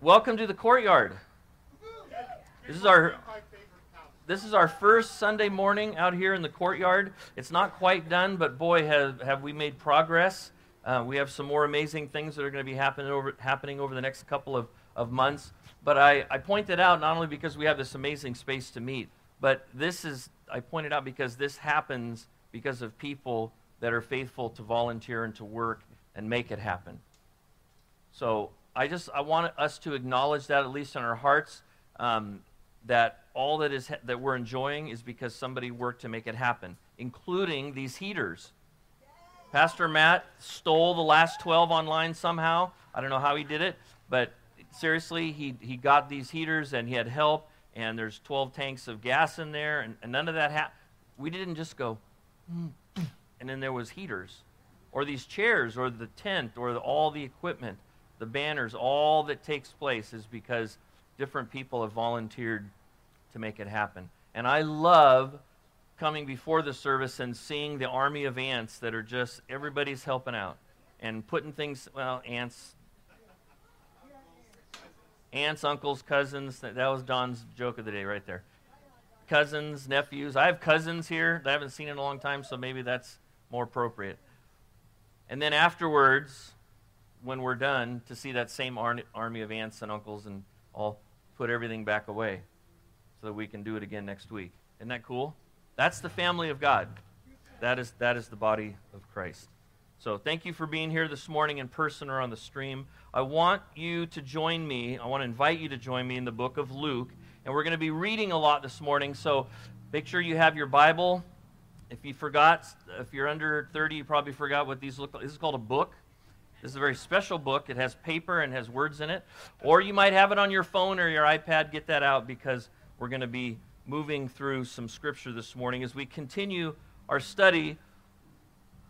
welcome to the courtyard. This is our this is our first Sunday morning out here in the courtyard. It's not quite done, but boy, have, have we made progress. Uh, we have some more amazing things that are going to be happening over, happening over the next couple of, of months. But I, I pointed out not only because we have this amazing space to meet, but this is, I pointed out because this happens because of people that are faithful to volunteer and to work and make it happen. So I just, I want us to acknowledge that at least in our hearts. Um, that all that is that we're enjoying is because somebody worked to make it happen, including these heaters. Pastor Matt stole the last 12 online somehow. I don't know how he did it, but seriously, he, he got these heaters and he had help, and there's 12 tanks of gas in there, and, and none of that happened. We didn't just go, mm, and then there was heaters, or these chairs, or the tent, or the, all the equipment, the banners, all that takes place is because different people have volunteered to make it happen. And I love coming before the service and seeing the army of ants that are just everybody's helping out and putting things, well, ants, aunts, uncles, cousins. That was Don's joke of the day right there. Cousins, nephews. I have cousins here that I haven't seen in a long time, so maybe that's more appropriate. And then afterwards, when we're done, to see that same ar- army of aunts and uncles and all put everything back away so that we can do it again next week. Isn't that cool? That's the family of God. That is, that is the body of Christ. So thank you for being here this morning in person or on the stream. I want you to join me. I want to invite you to join me in the book of Luke. And we're going to be reading a lot this morning. So make sure you have your Bible. If you forgot, if you're under 30, you probably forgot what these look like. This is called a book. This is a very special book. It has paper and has words in it. Or you might have it on your phone or your iPad. Get that out because we're going to be moving through some scripture this morning as we continue our study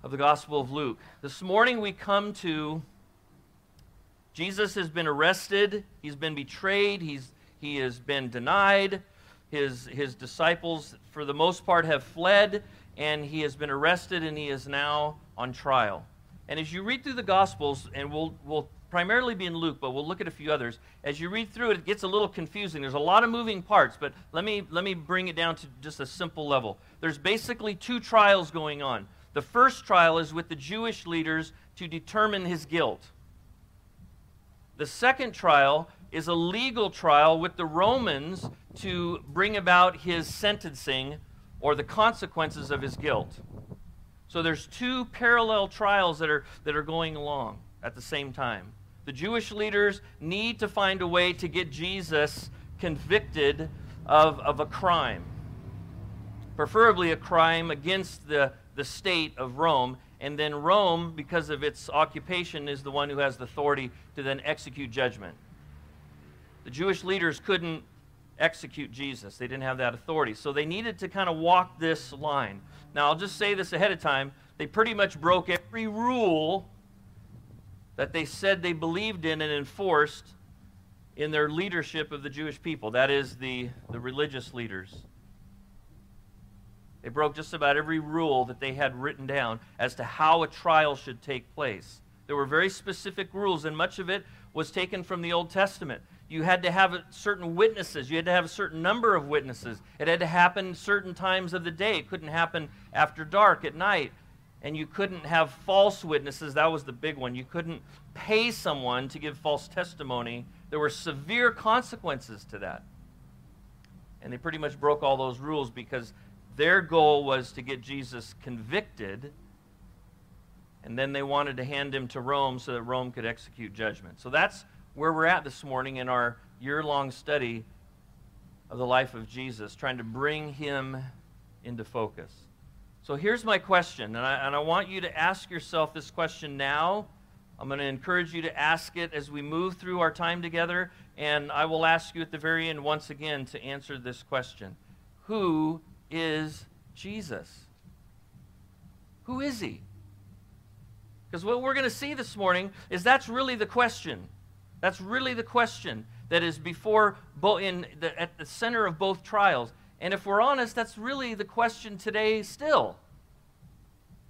of the Gospel of Luke. This morning we come to Jesus has been arrested, he's been betrayed, he's, he has been denied. His, his disciples, for the most part, have fled, and he has been arrested and he is now on trial. And as you read through the Gospels, and we'll, we'll primarily be in Luke, but we'll look at a few others. As you read through it, it gets a little confusing. There's a lot of moving parts, but let me, let me bring it down to just a simple level. There's basically two trials going on. The first trial is with the Jewish leaders to determine his guilt. The second trial is a legal trial with the Romans to bring about his sentencing or the consequences of his guilt. So there's two parallel trials that are, that are going along at the same time. The Jewish leaders need to find a way to get Jesus convicted of, of a crime, preferably a crime against the, the state of Rome. And then Rome, because of its occupation, is the one who has the authority to then execute judgment. The Jewish leaders couldn't execute Jesus, they didn't have that authority. So they needed to kind of walk this line. Now, I'll just say this ahead of time. They pretty much broke every rule that they said they believed in and enforced in their leadership of the Jewish people. That is, the, the religious leaders. They broke just about every rule that they had written down as to how a trial should take place. There were very specific rules, and much of it was taken from the Old Testament you had to have certain witnesses. You had to have a certain number of witnesses. It had to happen certain times of the day. It couldn't happen after dark at night. And you couldn't have false witnesses. That was the big one. You couldn't pay someone to give false testimony. There were severe consequences to that. And they pretty much broke all those rules because their goal was to get Jesus convicted. And then they wanted to hand him to Rome so that Rome could execute judgment. So that's where we're at this morning in our year long study of the life of Jesus, trying to bring him into focus. So here's my question, and I, and I want you to ask yourself this question now. I'm going to encourage you to ask it as we move through our time together, and I will ask you at the very end once again to answer this question Who is Jesus? Who is he? Because what we're going to see this morning is that's really the question. That's really the question that is before in the, at the center of both trials. And if we're honest, that's really the question today still.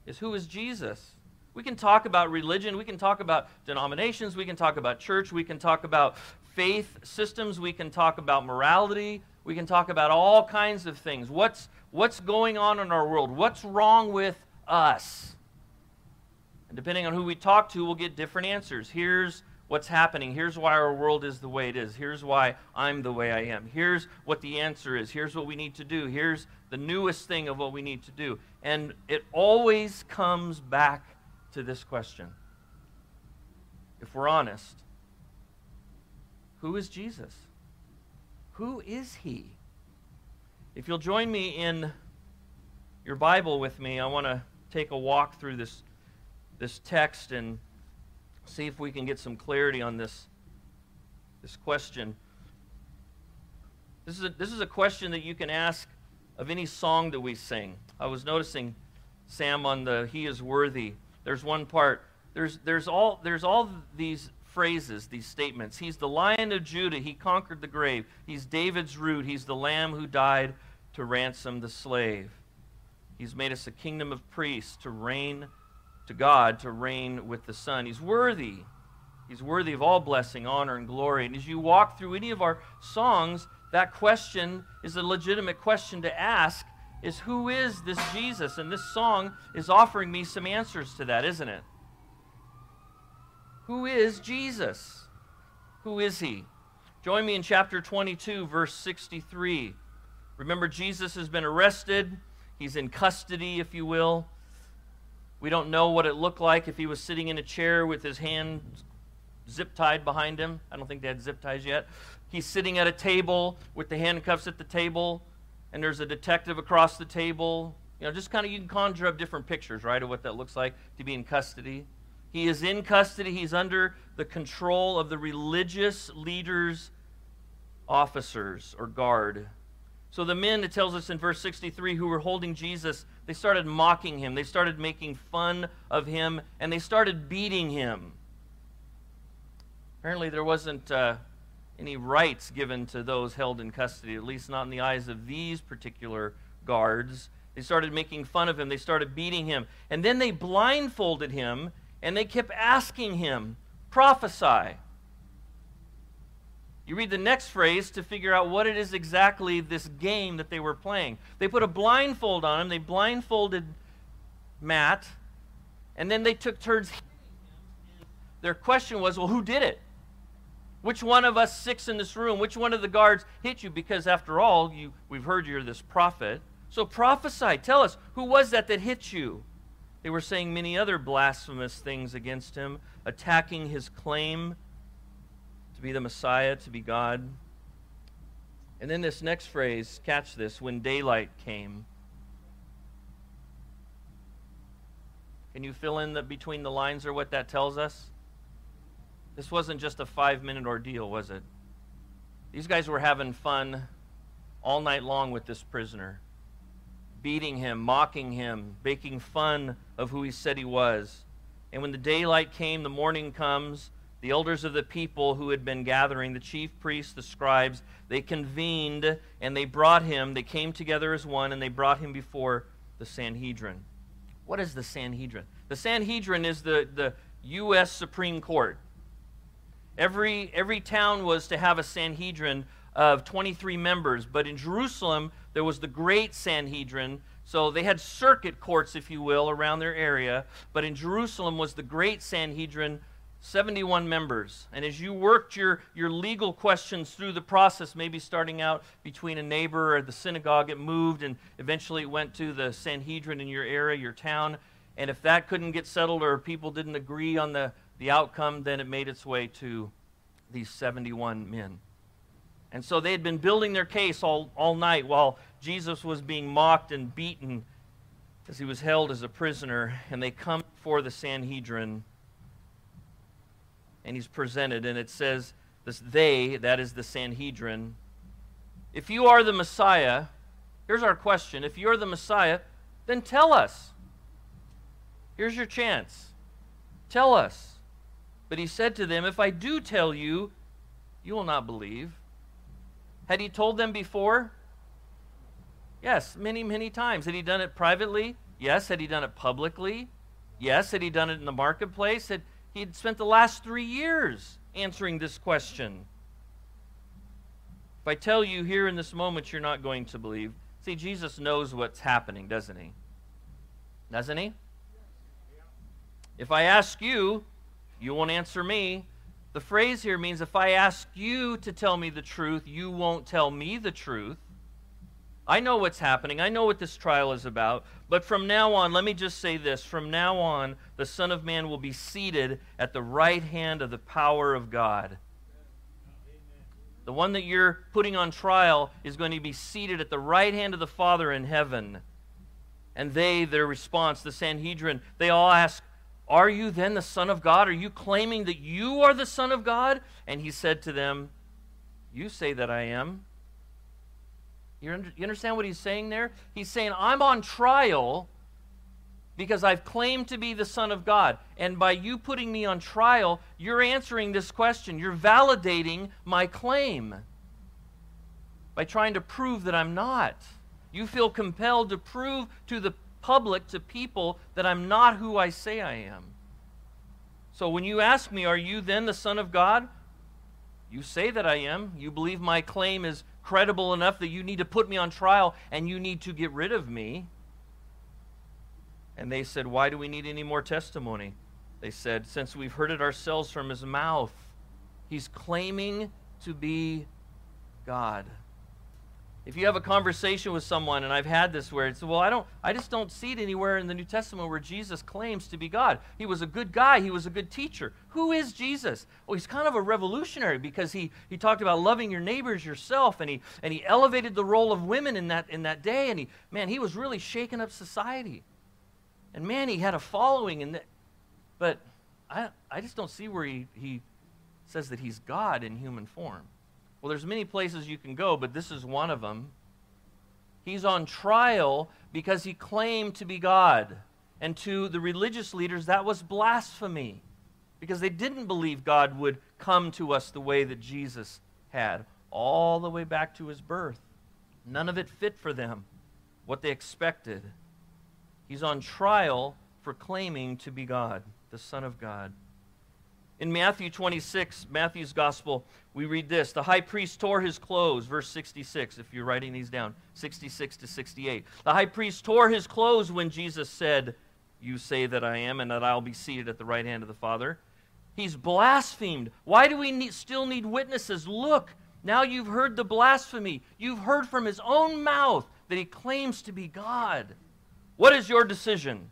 Is who is Jesus? We can talk about religion, we can talk about denominations, we can talk about church, we can talk about faith systems, we can talk about morality, we can talk about all kinds of things. What's, what's going on in our world? What's wrong with us? And depending on who we talk to, we'll get different answers. Here's what's happening. Here's why our world is the way it is. Here's why I'm the way I am. Here's what the answer is. Here's what we need to do. Here's the newest thing of what we need to do. And it always comes back to this question. If we're honest, who is Jesus? Who is he? If you'll join me in your Bible with me, I want to take a walk through this, this text and see if we can get some clarity on this, this question. This is, a, this is a question that you can ask of any song that we sing. I was noticing, Sam, on the He is Worthy, there's one part. There's, there's, all, there's all these phrases, these statements. He's the lion of Judah. He conquered the grave. He's David's root. He's the lamb who died to ransom the slave. He's made us a kingdom of priests to reign to God, to reign with the Son. He's worthy. He's worthy of all blessing, honor, and glory. And as you walk through any of our songs, that question is a legitimate question to ask is who is this Jesus? And this song is offering me some answers to that, isn't it? Who is Jesus? Who is he? Join me in chapter 22, verse 63. Remember, Jesus has been arrested. He's in custody, if you will. We don't know what it looked like if he was sitting in a chair with his hand zip tied behind him. I don't think they had zip ties yet. He's sitting at a table with the handcuffs at the table, and there's a detective across the table. You know, just kind of you can conjure up different pictures, right, of what that looks like to be in custody. He is in custody. He's under the control of the religious leaders, officers, or guard. So the men, it tells us in verse 63, who were holding Jesus, they started mocking him. They started making fun of him, and they started beating him. Apparently, there wasn't uh, any rights given to those held in custody, at least not in the eyes of these particular guards. They started making fun of him. They started beating him. And then they blindfolded him and they kept asking him, prophesy. You read the next phrase to figure out what it is exactly this game that they were playing. They put a blindfold on him, they blindfolded Matt, and then they took turns. Their question was, well, who did it? Which one of us six in this room, which one of the guards hit you? Because after all, you, we've heard you're this prophet. So prophesy. Tell us, who was that that hit you? They were saying many other blasphemous things against him, attacking his claim to be the Messiah, to be God. And then this next phrase, catch this, when daylight came. Can you fill in the, between the lines or what that tells us? This wasn't just a five minute ordeal, was it? These guys were having fun all night long with this prisoner beating him, mocking him, making fun of who he said he was. And when the daylight came, the morning comes, the elders of the people who had been gathering, the chief priests, the scribes, they convened and they brought him, they came together as one, and they brought him before the Sanhedrin. What is the Sanhedrin? The Sanhedrin is the, the U.S. Supreme Court. Every, every town was to have a Sanhedrin of 23 members, but in Jerusalem, there was the great Sanhedrin. So they had circuit courts, if you will, around their area. But in Jerusalem was the great Sanhedrin, 71 members. And as you worked your, your legal questions through the process, maybe starting out between a neighbor or the synagogue, it moved and eventually went to the Sanhedrin in your area, your town. And if that couldn't get settled or people didn't agree on the, the outcome, then it made its way to these 71 men. And so they had been building their case all, all night while Jesus was being mocked and beaten as he was held as a prisoner. And they come before the Sanhedrin and he's presented. And it says, this they, that is the Sanhedrin, if you are the Messiah, here's our question. If you're the Messiah, then tell us. Here's your chance. Tell us. But he said to them, If I do tell you, you will not believe. Had he told them before? Yes, many, many times. Had he done it privately? Yes. Had he done it publicly? Yes, had he done it in the marketplace? Had he had spent the last three years answering this question? If I tell you here in this moment, you're not going to believe. See, Jesus knows what's happening, doesn't he? Doesn't he? If I ask you, you won't answer me. The phrase here means if I ask you to tell me the truth, you won't tell me the truth. I know what's happening. I know what this trial is about. But from now on, let me just say this. From now on, the Son of Man will be seated at the right hand of the power of God. The one that you're putting on trial is going to be seated at the right hand of the Father in heaven. And they, their response, the Sanhedrin, they all ask, Are you then the Son of God? Are you claiming that you are the Son of God? And he said to them, You say that I am. You, under, you understand what he's saying there? He's saying, I'm on trial because I've claimed to be the Son of God. And by you putting me on trial, you're answering this question. You're validating my claim by trying to prove that I'm not. You feel compelled to prove to the public, to people, that I'm not who I say I am. So when you ask me, Are you then the Son of God? You say that I am. You believe my claim is credible enough that you need to put me on trial and you need to get rid of me. And they said, Why do we need any more testimony? They said, Since we've heard it ourselves from his mouth. He's claiming to be God if you have a conversation with someone and i've had this where it's well i don't i just don't see it anywhere in the new testament where jesus claims to be god. He was a good guy. He was a good teacher. Who is jesus? Well he's kind of a revolutionary because he he talked about loving your neighbors yourself and he and he elevated the role of women in that in that day and he man he was really shaking up society. And man he had a following and but i i just don't see where he he says that he's god in human form well, there's many places you can go, but this is one of them. He's on trial because he claimed to be God. And to the religious leaders, that was blasphemy because they didn't believe God would come to us the way that Jesus had, all the way back to his birth. None of it fit for them, what they expected. He's on trial for claiming to be God, the Son of God. In Matthew 26, Matthew's gospel, we read this The high priest tore his clothes, verse 66, if you're writing these down, 66 to 68. The high priest tore his clothes when Jesus said, You say that I am, and that I'll be seated at the right hand of the Father. He's blasphemed. Why do we need, still need witnesses? Look, now you've heard the blasphemy. You've heard from his own mouth that he claims to be God. What is your decision?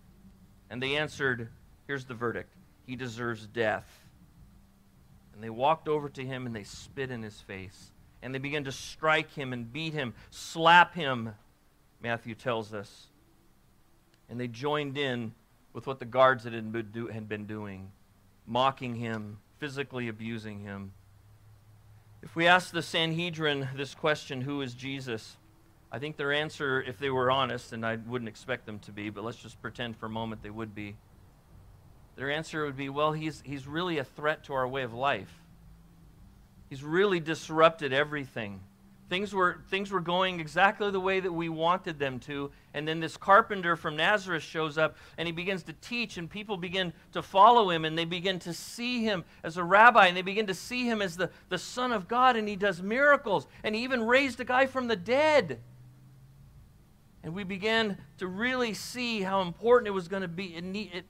And they answered, Here's the verdict He deserves death. And they walked over to him and they spit in his face. And they began to strike him and beat him, slap him, Matthew tells us. And they joined in with what the guards had been doing, mocking him, physically abusing him. If we ask the Sanhedrin this question, who is Jesus? I think their answer, if they were honest, and I wouldn't expect them to be, but let's just pretend for a moment they would be, their answer would be, well, he's, he's really a threat to our way of life. He's really disrupted everything. Things were, things were going exactly the way that we wanted them to. And then this carpenter from Nazareth shows up and he begins to teach, and people begin to follow him, and they begin to see him as a rabbi, and they begin to see him as the, the Son of God, and he does miracles. And he even raised a guy from the dead. And we began to really see how important it was going to be. It, it,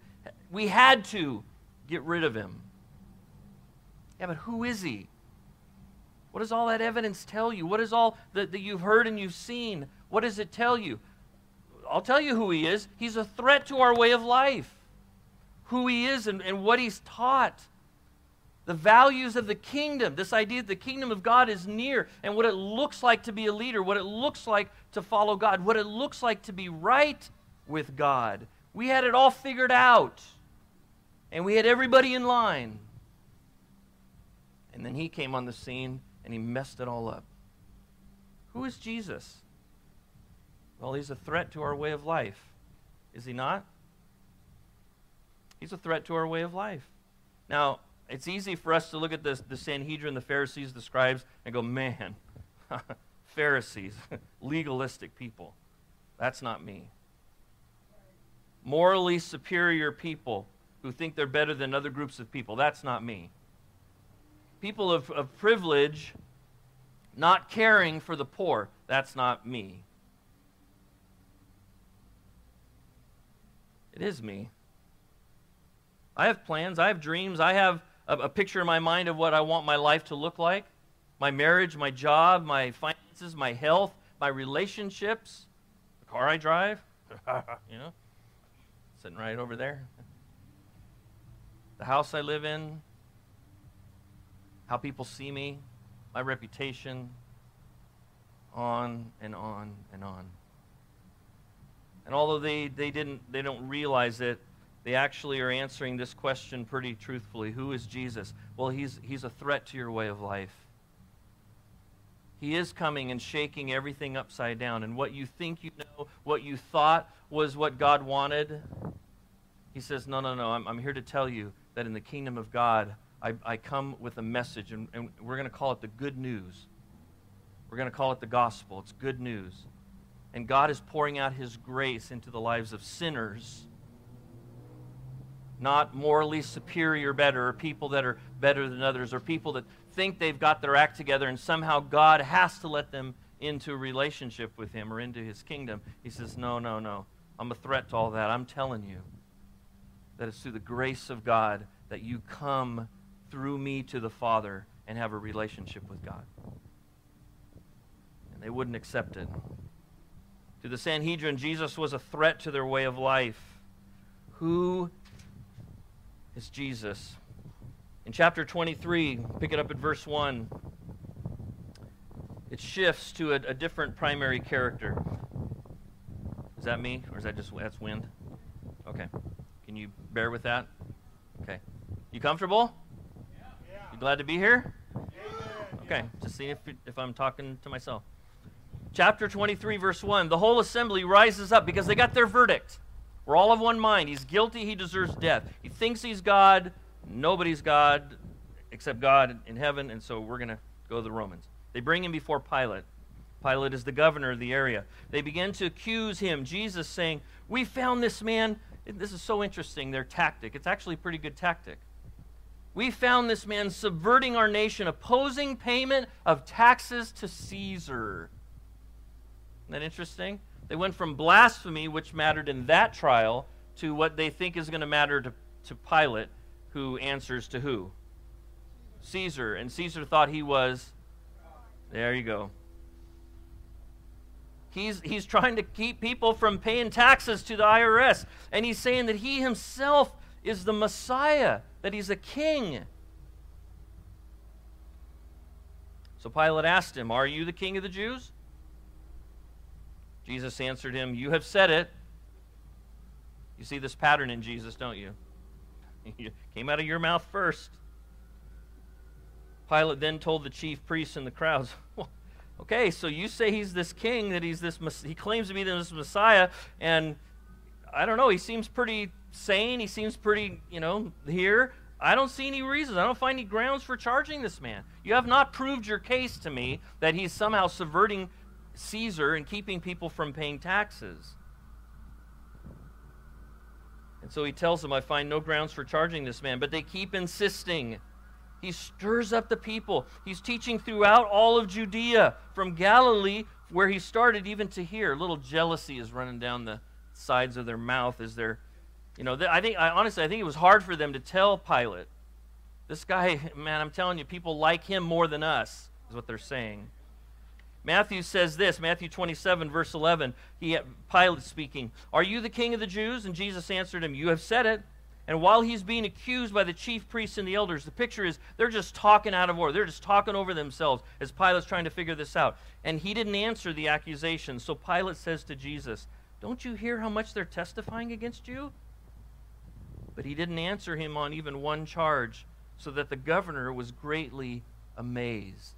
we had to get rid of him. Yeah, but who is he? What does all that evidence tell you? What is all that, that you've heard and you've seen? What does it tell you? I'll tell you who he is. He's a threat to our way of life. Who he is and, and what he's taught. The values of the kingdom. This idea that the kingdom of God is near and what it looks like to be a leader, what it looks like to follow God, what it looks like to be right with God. We had it all figured out and we had everybody in line. And then he came on the scene and he messed it all up. Who is Jesus? Well, he's a threat to our way of life. Is he not? He's a threat to our way of life. Now, it's easy for us to look at this, the Sanhedrin, the Pharisees, the scribes, and go, man, Pharisees, legalistic people. That's not me. morally superior people who think they're better than other groups of people. That's not me. People of, of privilege not caring for the poor. That's not me. It is me. I have plans, I have dreams, I have a, a, picture in my mind of what I want my life to look like my marriage, my job, my finances, my health, my relationships, the car I drive, you know, sitting right over there, the house I live in, how people see me, my reputation, on and on and on. And although they, they didn't they don't realize it, they actually are answering this question pretty truthfully. Who is Jesus? Well, he's he's a threat to your way of life. He is coming and shaking everything upside down. And what you think you know, what you thought was what God wanted, he says, No, no, no. I'm, I'm here to tell you that in the kingdom of God, I, I come with a message, and, and we're going to call it the good news. We're going to call it the gospel. It's good news. And God is pouring out His grace into the lives of sinners, not morally superior, better, or people that are better than others, or people that think they've got their act together and somehow God has to let them into a relationship with Him or into His kingdom. He says, No, no, no. I'm a threat to all that. I'm telling you that it's through the grace of God that you come through me to the Father and have a relationship with God. And they wouldn't accept it. To the Sanhedrin, Jesus was a threat to their way of life. Who is Jesus? In chapter 23, pick it up at verse 1, it shifts to a, a different primary character. Is that me? Or is that just that's wind? Okay. Can you bear with that? Okay. You comfortable? Yeah. You glad to be here? Okay. Just see if, if I'm talking to myself chapter 23, verse 1, the whole assembly rises up because they got their verdict. We're all of one mind. He's guilty, he deserves death. He thinks he's God, nobody's God except God in heaven, and so we're going to go to the Romans. They bring him before Pilate. Pilate is the governor of the area. They begin to accuse him, Jesus saying, We found this man. This is so interesting, their tactic. It's actually a pretty good tactic. We found this man subverting our nation, opposing payment of taxes to Caesar. Isn't that interesting? They went from blasphemy, which mattered in that trial, to what they think is going to matter to, to Pilate, who answers to who? Caesar. And Caesar thought he was. There you go. He's, he's trying to keep people from paying taxes to the IRS. And he's saying that he himself is the Messiah, that he's a king. So Pilate asked him, Are you the king of the Jews? Jesus answered him, You have said it. You see this pattern in Jesus, don't you? It came out of your mouth first. Pilate then told the chief priests and the crowds, okay, so you say he's this king, that he's this, he claims to be this Messiah, and I don't know, he seems pretty sane, he seems pretty, you know, here. I don't see any reasons. I don't find any grounds for charging this man. You have not proved your case to me that he's somehow subverting Caesar and keeping people from paying taxes. And so he tells them, I find no grounds for charging this man. But they keep insisting. He stirs up the people. He's teaching throughout all of Judea, from Galilee, where he started, even to here. A little jealousy is running down the sides of their mouth as they're, you know, I think, I, honestly, I think it was hard for them to tell Pilate, this guy, man, I'm telling you, people like him more than us, is what they're saying. Matthew says this, Matthew 27, verse 11. He, Pilate speaking, Are you the king of the Jews? And Jesus answered him, You have said it. And while he's being accused by the chief priests and the elders, the picture is they're just talking out of order. They're just talking over themselves as Pilate's trying to figure this out. And he didn't answer the accusation. So Pilate says to Jesus, Don't you hear how much they're testifying against you? But he didn't answer him on even one charge, so that the governor was greatly amazed.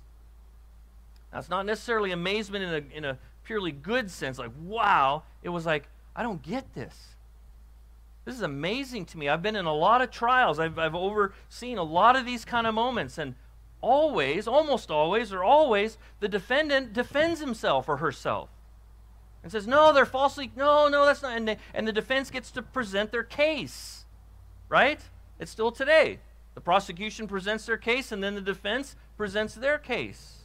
Now, it's not necessarily amazement in a, in a purely good sense, like, wow. It was like, I don't get this. This is amazing to me. I've been in a lot of trials, I've, I've overseen a lot of these kind of moments, and always, almost always, or always, the defendant defends himself or herself. and says, No, they're falsely, no, no, that's not. And, they, and the defense gets to present their case, right? It's still today. The prosecution presents their case, and then the defense presents their case.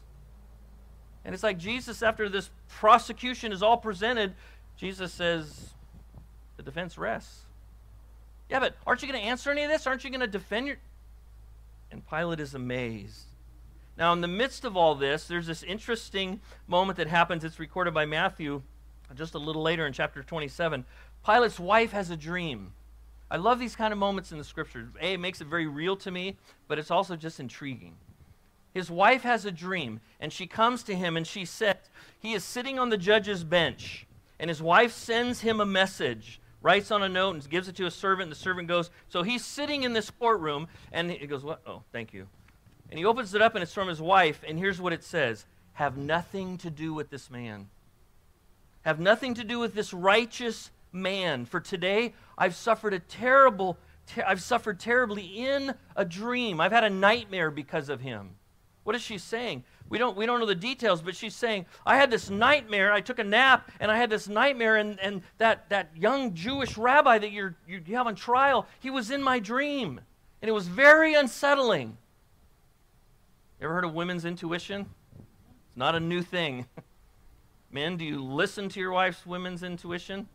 And it's like Jesus, after this prosecution is all presented, Jesus says, The defense rests. Yeah, but aren't you going to answer any of this? Aren't you going to defend your. And Pilate is amazed. Now, in the midst of all this, there's this interesting moment that happens. It's recorded by Matthew just a little later in chapter 27. Pilate's wife has a dream. I love these kind of moments in the scriptures. A, it makes it very real to me, but it's also just intriguing. His wife has a dream, and she comes to him and she says, He is sitting on the judge's bench, and his wife sends him a message, writes on a note, and gives it to a servant, and the servant goes, So he's sitting in this courtroom, and he goes, What? Oh, thank you. And he opens it up, and it's from his wife, and here's what it says Have nothing to do with this man. Have nothing to do with this righteous man. For today, I've suffered a terrible, ter- I've suffered terribly in a dream. I've had a nightmare because of him. What is she saying? We don't, we don't know the details, but she's saying, I had this nightmare. I took a nap, and I had this nightmare, and, and that, that young Jewish rabbi that you're, you have on trial, he was in my dream. And it was very unsettling. Ever heard of women's intuition? It's not a new thing. Men, do you listen to your wife's women's intuition?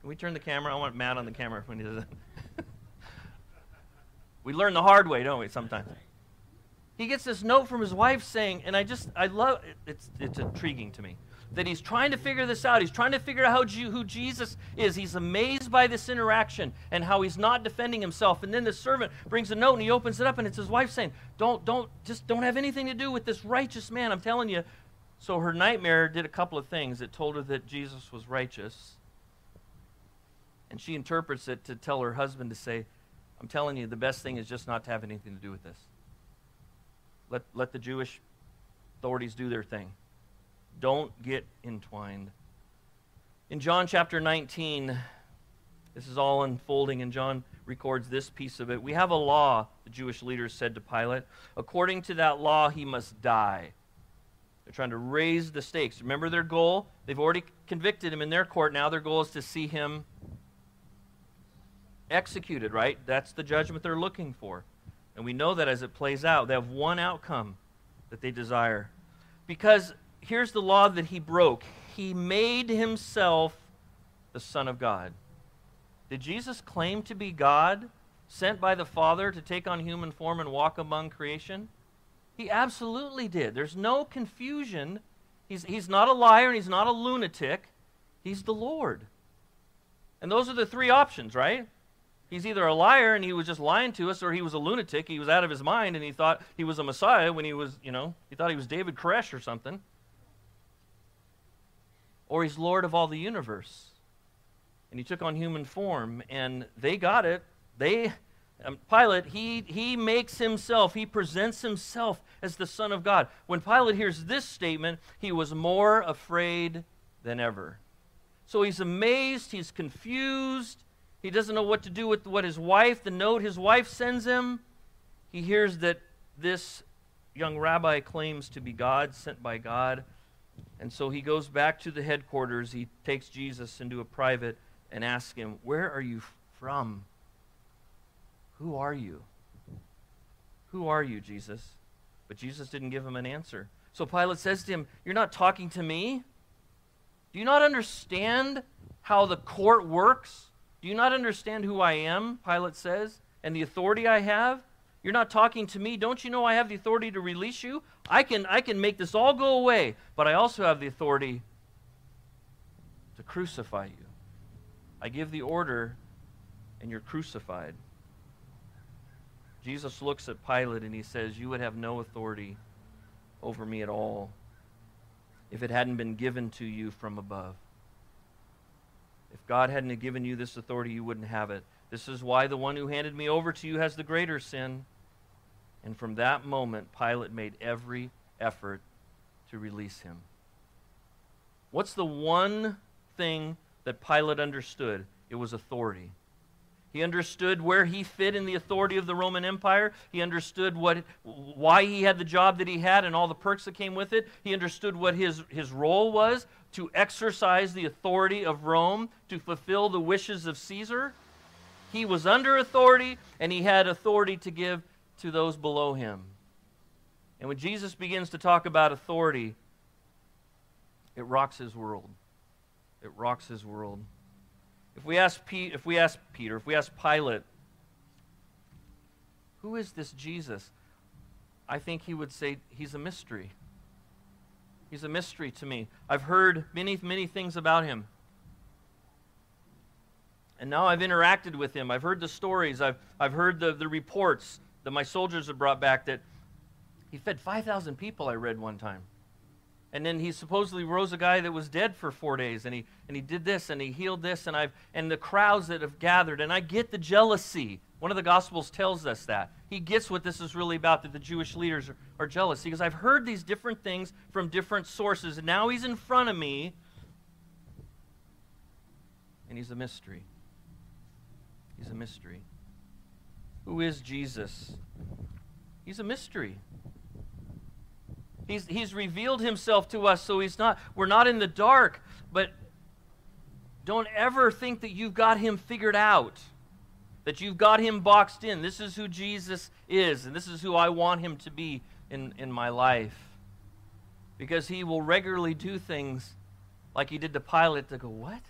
Can we turn the camera? I want Matt on the camera when he does it. we learn the hard way, don't we, sometimes? He gets this note from his wife saying, and I just, I love, it's, it's intriguing to me, that he's trying to figure this out. He's trying to figure out how, who Jesus is. He's amazed by this interaction and how he's not defending himself. And then the servant brings a note and he opens it up and it's his wife saying, don't, don't, just don't have anything to do with this righteous man. I'm telling you. So her nightmare did a couple of things. It told her that Jesus was righteous and she interprets it to tell her husband to say, I'm telling you, the best thing is just not to have anything to do with this. Let, let the Jewish authorities do their thing. Don't get entwined. In John chapter 19, this is all unfolding, and John records this piece of it. We have a law, the Jewish leaders said to Pilate. According to that law, he must die. They're trying to raise the stakes. Remember their goal? They've already convicted him in their court. Now their goal is to see him executed, right? That's the judgment they're looking for. And we know that as it plays out, they have one outcome that they desire. Because here's the law that he broke he made himself the Son of God. Did Jesus claim to be God, sent by the Father to take on human form and walk among creation? He absolutely did. There's no confusion. He's, he's not a liar and he's not a lunatic. He's the Lord. And those are the three options, right? He's either a liar and he was just lying to us, or he was a lunatic. He was out of his mind and he thought he was a Messiah when he was, you know, he thought he was David Koresh or something. Or he's Lord of all the universe. And he took on human form, and they got it. They, um, Pilate, he, he makes himself, he presents himself as the Son of God. When Pilate hears this statement, he was more afraid than ever. So he's amazed, he's confused, he doesn't know what to do with what his wife, the note his wife sends him. He hears that this young rabbi claims to be God, sent by God. And so he goes back to the headquarters. He takes Jesus into a private and asks him, Where are you from? Who are you? Who are you, Jesus? But Jesus didn't give him an answer. So Pilate says to him, You're not talking to me? Do you not understand how the court works? Do you not understand who I am? Pilate says, and the authority I have? You're not talking to me. Don't you know I have the authority to release you? I can, I can make this all go away, but I also have the authority to crucify you. I give the order, and you're crucified. Jesus looks at Pilate and he says, You would have no authority over me at all if it hadn't been given to you from above. If God hadn't given you this authority, you wouldn't have it. This is why the one who handed me over to you has the greater sin. And from that moment, Pilate made every effort to release him. What's the one thing that Pilate understood? It was authority. He understood where he fit in the authority of the Roman Empire. He understood what, why he had the job that he had and all the perks that came with it. He understood what his, his role was to exercise the authority of Rome, to fulfill the wishes of Caesar. He was under authority, and he had authority to give to those below him. And when Jesus begins to talk about authority, it rocks his world. It rocks his world. If we ask, Pete, if we ask Peter, if we ask Pilate, who is this Jesus? I think he would say, he's a mystery. He's a mystery to me. I've heard many, many things about him. And now I've interacted with him. I've heard the stories. I've, I've heard the, the reports that my soldiers have brought back that he fed 5,000 people, I read one time. And then he supposedly rose a guy that was dead for four days, and he, and he did this, and he healed this, and, I've, and the crowds that have gathered. And I get the jealousy. One of the Gospels tells us that. He gets what this is really about, that the Jewish leaders are, are jealous. Because I've heard these different things from different sources, and now he's in front of me, and he's a mystery. He's a mystery. Who is Jesus? He's a mystery. He's, he's revealed himself to us so he's not, we're not in the dark, but don't ever think that you've got him figured out, that you've got him boxed in. This is who Jesus is, and this is who I want him to be in, in my life. Because he will regularly do things like he did to Pilate to go, What?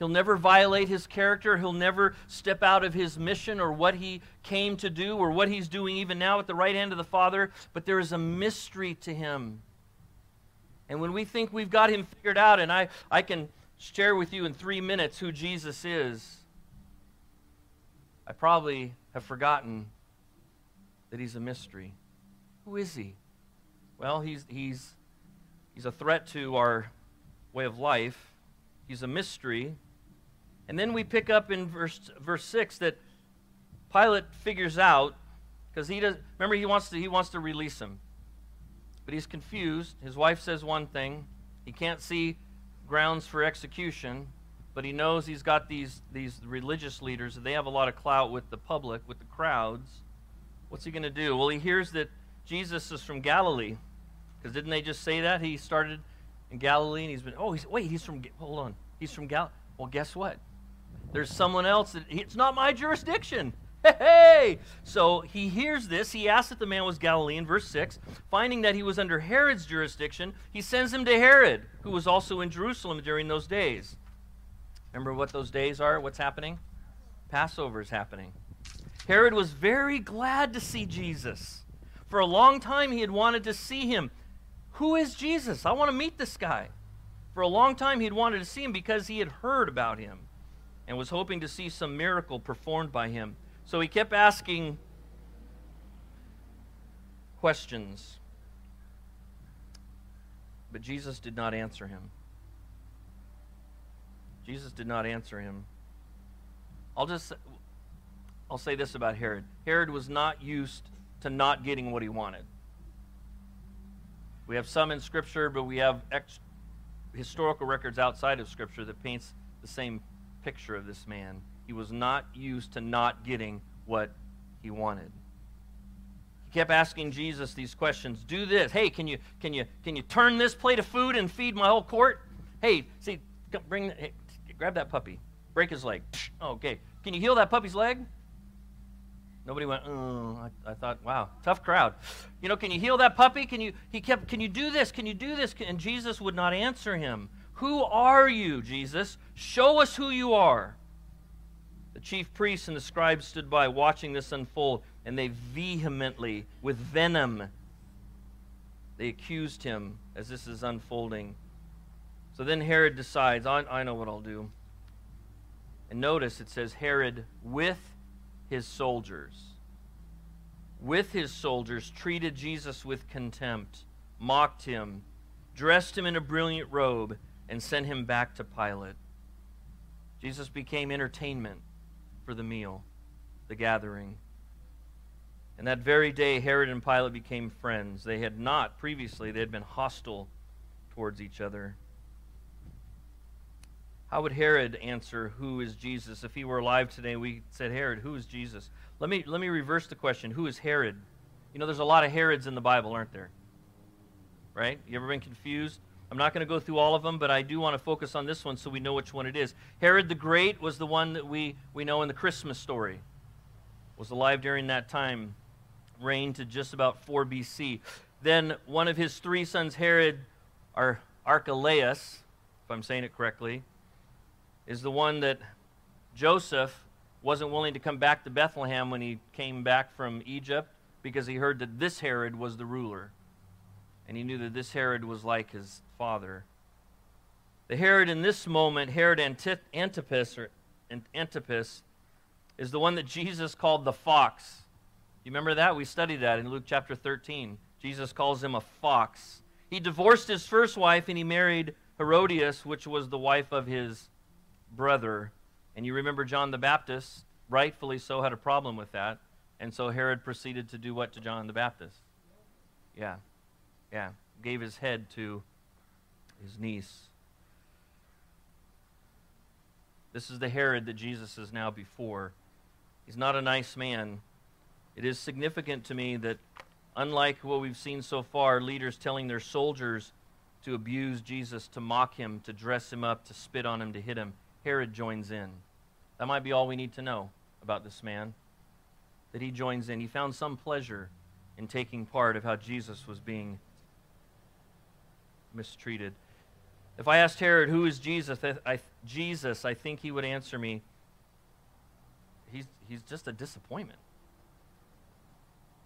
He'll never violate his character. He'll never step out of his mission or what he came to do or what he's doing even now at the right hand of the Father. But there is a mystery to him. And when we think we've got him figured out, and I, I can share with you in three minutes who Jesus is, I probably have forgotten that he's a mystery. Who is he? Well, he's, he's, he's a threat to our way of life. He's a mystery. And then we pick up in verse, verse 6 that Pilate figures out, because he does, remember, he wants, to, he wants to release him. But he's confused. His wife says one thing. He can't see grounds for execution, but he knows he's got these, these religious leaders. They have a lot of clout with the public, with the crowds. What's he going to do? Well, he hears that Jesus is from Galilee. Because didn't they just say that? He started in Galilee and he's been, oh, he's, wait, he's from, hold on. He's from Galilee. Well, guess what? There's someone else that it's not my jurisdiction. Hey! So he hears this. He asks if the man was Galilean, verse 6. Finding that he was under Herod's jurisdiction, he sends him to Herod, who was also in Jerusalem during those days. Remember what those days are? What's happening? Passover is happening. Herod was very glad to see Jesus. For a long time, he had wanted to see him. Who is Jesus? I want to meet this guy. For a long time, he had wanted to see him because he had heard about him and was hoping to see some miracle performed by him. So he kept asking questions. But Jesus did not answer him. Jesus did not answer him. I'll just I'll say this about Herod. Herod was not used to not getting what he wanted. We have some in scripture, but we have ex- historical records outside of scripture that paints the same picture of this man. He was not used to not getting what he wanted. He kept asking Jesus these questions. Do this. Hey, can you can you can you turn this plate of food and feed my whole court? Hey, see, bring hey, grab that puppy. Break his leg. Oh, okay. Can you heal that puppy's leg? Nobody went, oh, I, I, thought, wow, tough crowd. You know, can you heal that puppy? Can you, he kept, can you do this? Can you do this? And Jesus would not answer him. Who are you, Jesus? Show us who you are. The chief priests and the scribes stood by watching this unfold, and they vehemently, with venom, they accused him as this is unfolding. So then Herod decides, I, I know what I'll do. And notice it says Herod with his soldiers, with his soldiers, treated Jesus with contempt, mocked him, dressed him in a brilliant robe and sent him back to Pilate. Jesus became entertainment for the meal, the gathering. And that very day, Herod and Pilate became friends. They had not previously, they had been hostile towards each other. How would Herod answer, Who is Jesus? If he were alive today, we said, Herod, who is Jesus? Let me, let me reverse the question Who is Herod? You know, there's a lot of Herods in the Bible, aren't there? Right? You ever been confused? I'm not going to go through all of them, but I do want to focus on this one so we know which one it is. Herod the Great was the one that we, we know in the Christmas story. Was alive during that time, reigned to just about 4 BC. Then one of his three sons, Herod, or Archelaus, if I'm saying it correctly, is the one that Joseph wasn't willing to come back to Bethlehem when he came back from Egypt because he heard that this Herod was the ruler. And he knew that this Herod was like his father. The Herod in this moment, Herod Antipas, or Antipas, is the one that Jesus called the fox. You remember that? We studied that in Luke chapter 13. Jesus calls him a fox. He divorced his first wife and he married Herodias, which was the wife of his brother. And you remember John the Baptist, rightfully so, had a problem with that. And so Herod proceeded to do what to John the Baptist? Yeah. Yeah. Gave his head to his niece. This is the Herod that Jesus is now before. He's not a nice man. It is significant to me that, unlike what we've seen so far, leaders telling their soldiers to abuse Jesus, to mock him, to dress him up, to spit on him, to hit him, Herod joins in. That might be all we need to know about this man. That he joins in. He found some pleasure in taking part of how Jesus was being mistreated. If I asked Herod, who is Jesus? I, Jesus, I think he would answer me, he's, he's just a disappointment.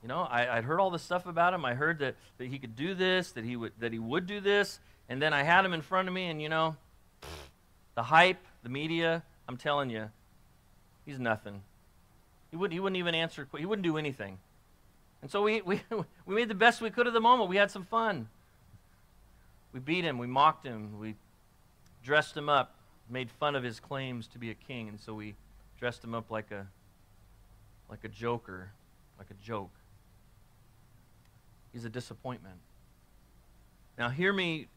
You know, I, would heard all this stuff about him. I heard that, that he could do this, that he, would, that he would do this, and then I had him in front of me, and you know, the hype, the media, I'm telling you, he's nothing. He wouldn't, he wouldn't even answer, he wouldn't do anything. And so we, we, we made the best we could of the moment. We had some fun. We beat him, we mocked him, we dressed him up, made fun of his claims to be a king, and so we dressed him up like a like a joker, like a joke. He's a disappointment. Now hear me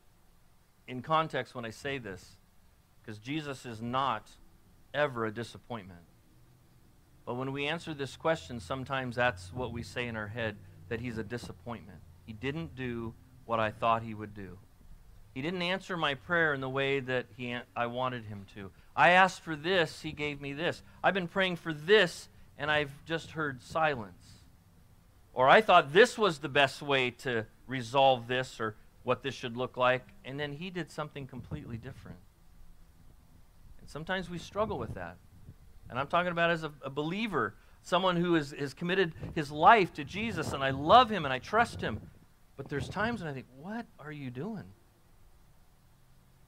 in context when I say this. Because Jesus is not ever a disappointment. But when we answer this question, sometimes that's what we say in our head that he's a disappointment. He didn't do what I thought he would do. He didn't answer my prayer in the way that he, I wanted him to. I asked for this, he gave me this. I've been praying for this, and I've just heard silence. Or I thought this was the best way to resolve this or what this should look like, and then he did something completely different. And sometimes we struggle with that. And I'm talking about as a, a believer, someone who has, has committed his life to Jesus, and I love him and I trust him. But there's times when I think, what are you doing?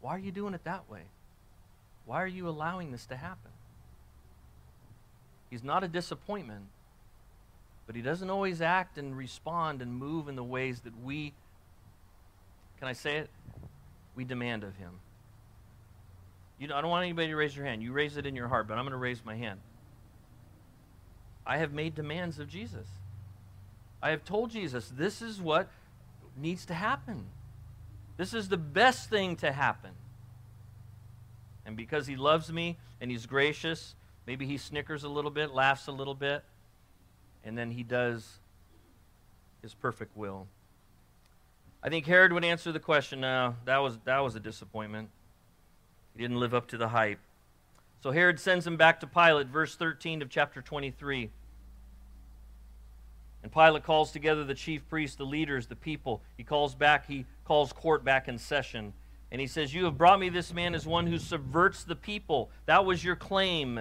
Why are you doing it that way? Why are you allowing this to happen? He's not a disappointment, but he doesn't always act and respond and move in the ways that we, can I say it? We demand of him. You know, I don't want anybody to raise your hand. You raise it in your heart, but I'm going to raise my hand. I have made demands of Jesus. I have told Jesus, this is what needs to happen. This is the best thing to happen. And because he loves me and he's gracious, maybe he snickers a little bit, laughs a little bit, and then he does his perfect will. I think Herod would answer the question, no, that was, that was a disappointment. He didn't live up to the hype. So Herod sends him back to Pilate, verse 13 of chapter 23. And Pilate calls together the chief priests, the leaders, the people. He calls back, he calls court back in session. And he says, You have brought me this man as one who subverts the people. That was your claim.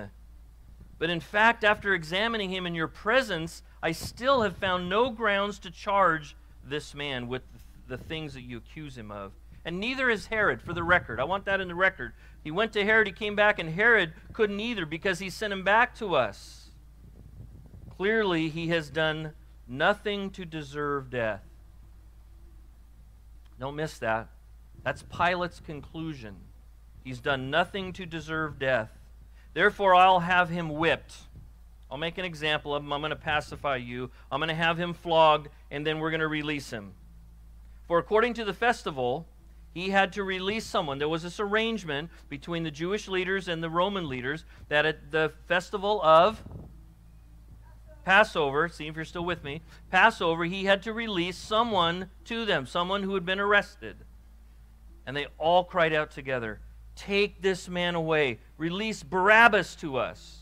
But in fact, after examining him in your presence, I still have found no grounds to charge this man with the things that you accuse him of. And neither is Herod, for the record. I want that in the record. He went to Herod, he came back, and Herod couldn't either because he sent him back to us. Clearly, he has done nothing to deserve death. Don't miss that. That's Pilate's conclusion. He's done nothing to deserve death. Therefore, I'll have him whipped. I'll make an example of him. I'm going to pacify you. I'm going to have him flogged, and then we're going to release him. For according to the festival, he had to release someone. There was this arrangement between the Jewish leaders and the Roman leaders that at the festival of Passover, see if you're still with me, Passover, he had to release someone to them, someone who had been arrested. And they all cried out together, Take this man away. Release Barabbas to us.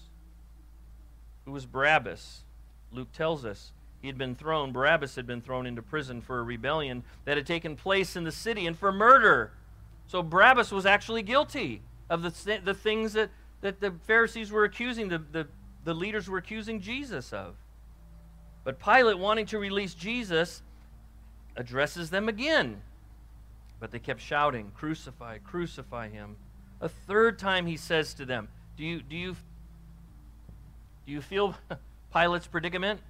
Who was Barabbas? Luke tells us he had been thrown, Barabbas had been thrown into prison for a rebellion that had taken place in the city and for murder. So Barabbas was actually guilty of the, the things that, that the Pharisees were accusing, the, the, the leaders were accusing Jesus of. But Pilate, wanting to release Jesus, addresses them again. But they kept shouting, Crucify, crucify him. A third time he says to them, Do you, do you, do you feel Pilate's predicament?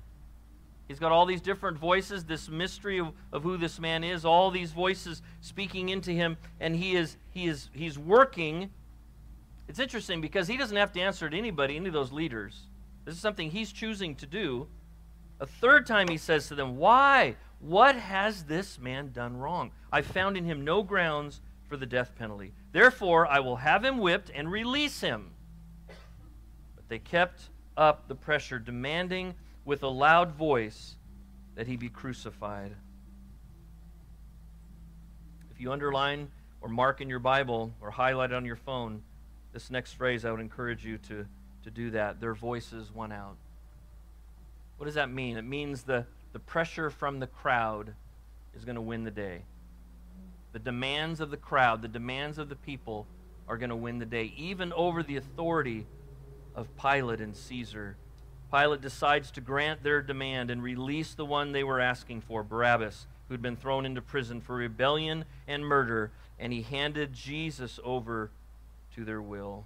He's got all these different voices, this mystery of, of who this man is, all these voices speaking into him, and he is he is he's working. It's interesting because he doesn't have to answer to anybody, any of those leaders. This is something he's choosing to do. A third time he says to them, Why? What has this man done wrong? I found in him no grounds for the death penalty. Therefore, I will have him whipped and release him. But they kept up the pressure, demanding with a loud voice that he be crucified. If you underline or mark in your Bible or highlight on your phone, this next phrase, I would encourage you to, to do that. Their voices went out. What does that mean? It means the, the pressure from the crowd is going to win the day. The demands of the crowd, the demands of the people are going to win the day, even over the authority of Pilate and Caesar Pilate decides to grant their demand and release the one they were asking for, Barabbas, who'd been thrown into prison for rebellion and murder, and he handed Jesus over to their will.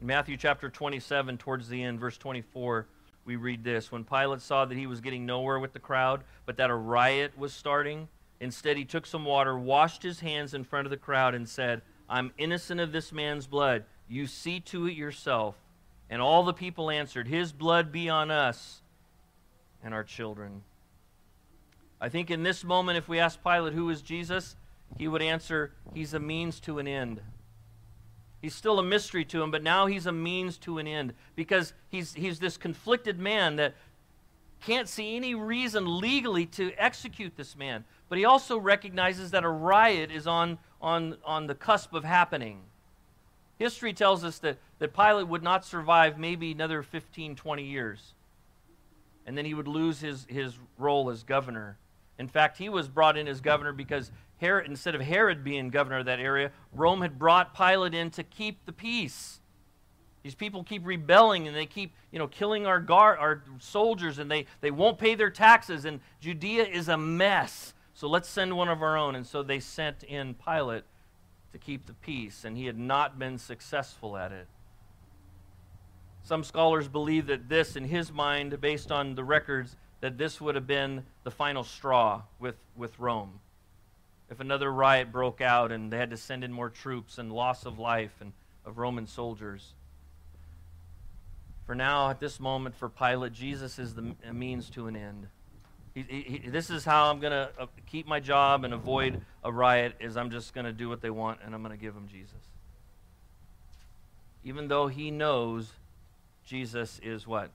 In Matthew chapter 27, towards the end, verse 24, we read this When Pilate saw that he was getting nowhere with the crowd, but that a riot was starting, instead he took some water, washed his hands in front of the crowd, and said, I'm innocent of this man's blood. You see to it yourself. And all the people answered, His blood be on us and our children. I think in this moment, if we ask Pilate who is Jesus, he would answer, He's a means to an end. He's still a mystery to him, but now he's a means to an end because he's, he's this conflicted man that can't see any reason legally to execute this man. But he also recognizes that a riot is on, on, on the cusp of happening. History tells us that, that Pilate would not survive maybe another 15, 20 years. And then he would lose his, his role as governor. In fact, he was brought in as governor because Herod, instead of Herod being governor of that area, Rome had brought Pilate in to keep the peace. These people keep rebelling and they keep, you know, killing our guard, our soldiers, and they, they won't pay their taxes. And Judea is a mess. So let's send one of our own. And so they sent in Pilate to keep the peace, and he had not been successful at it. Some scholars believe that this, in his mind, based on the records, that this would have been the final straw with, with Rome. If another riot broke out and they had to send in more troops and loss of life and of Roman soldiers. For now, at this moment, for Pilate, Jesus is the means to an end. He, he, this is how I'm going to uh, keep my job and avoid a riot is I'm just going to do what they want and I'm going to give them Jesus. Even though he knows Jesus is what?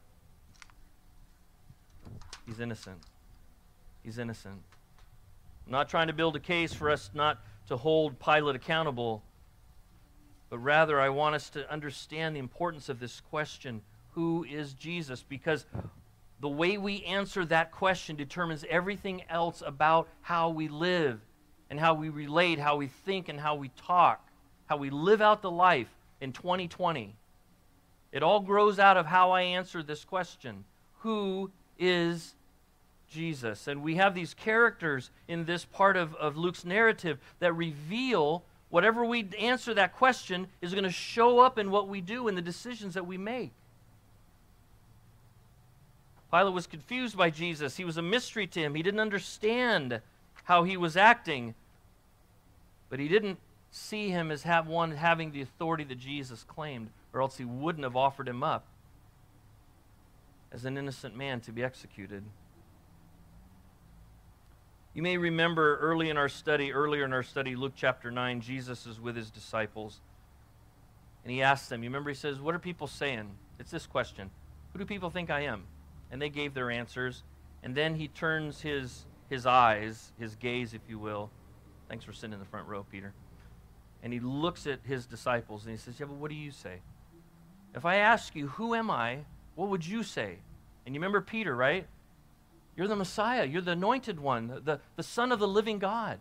He's innocent. He's innocent. I'm not trying to build a case for us not to hold Pilate accountable, but rather I want us to understand the importance of this question who is Jesus? Because the way we answer that question determines everything else about how we live and how we relate, how we think, and how we talk, how we live out the life in 2020. It all grows out of how I answer this question Who is Jesus? And we have these characters in this part of, of Luke's narrative that reveal whatever we answer that question is going to show up in what we do and the decisions that we make. Pilate was confused by Jesus. He was a mystery to him. He didn't understand how he was acting. But he didn't see him as have one having the authority that Jesus claimed, or else he wouldn't have offered him up as an innocent man to be executed. You may remember early in our study, earlier in our study, Luke chapter 9, Jesus is with his disciples. And he asks them, you remember he says, What are people saying? It's this question Who do people think I am? And they gave their answers. And then he turns his, his eyes, his gaze, if you will. Thanks for sitting in the front row, Peter. And he looks at his disciples and he says, Yeah, but what do you say? If I ask you, Who am I? What would you say? And you remember Peter, right? You're the Messiah. You're the anointed one, the, the Son of the living God.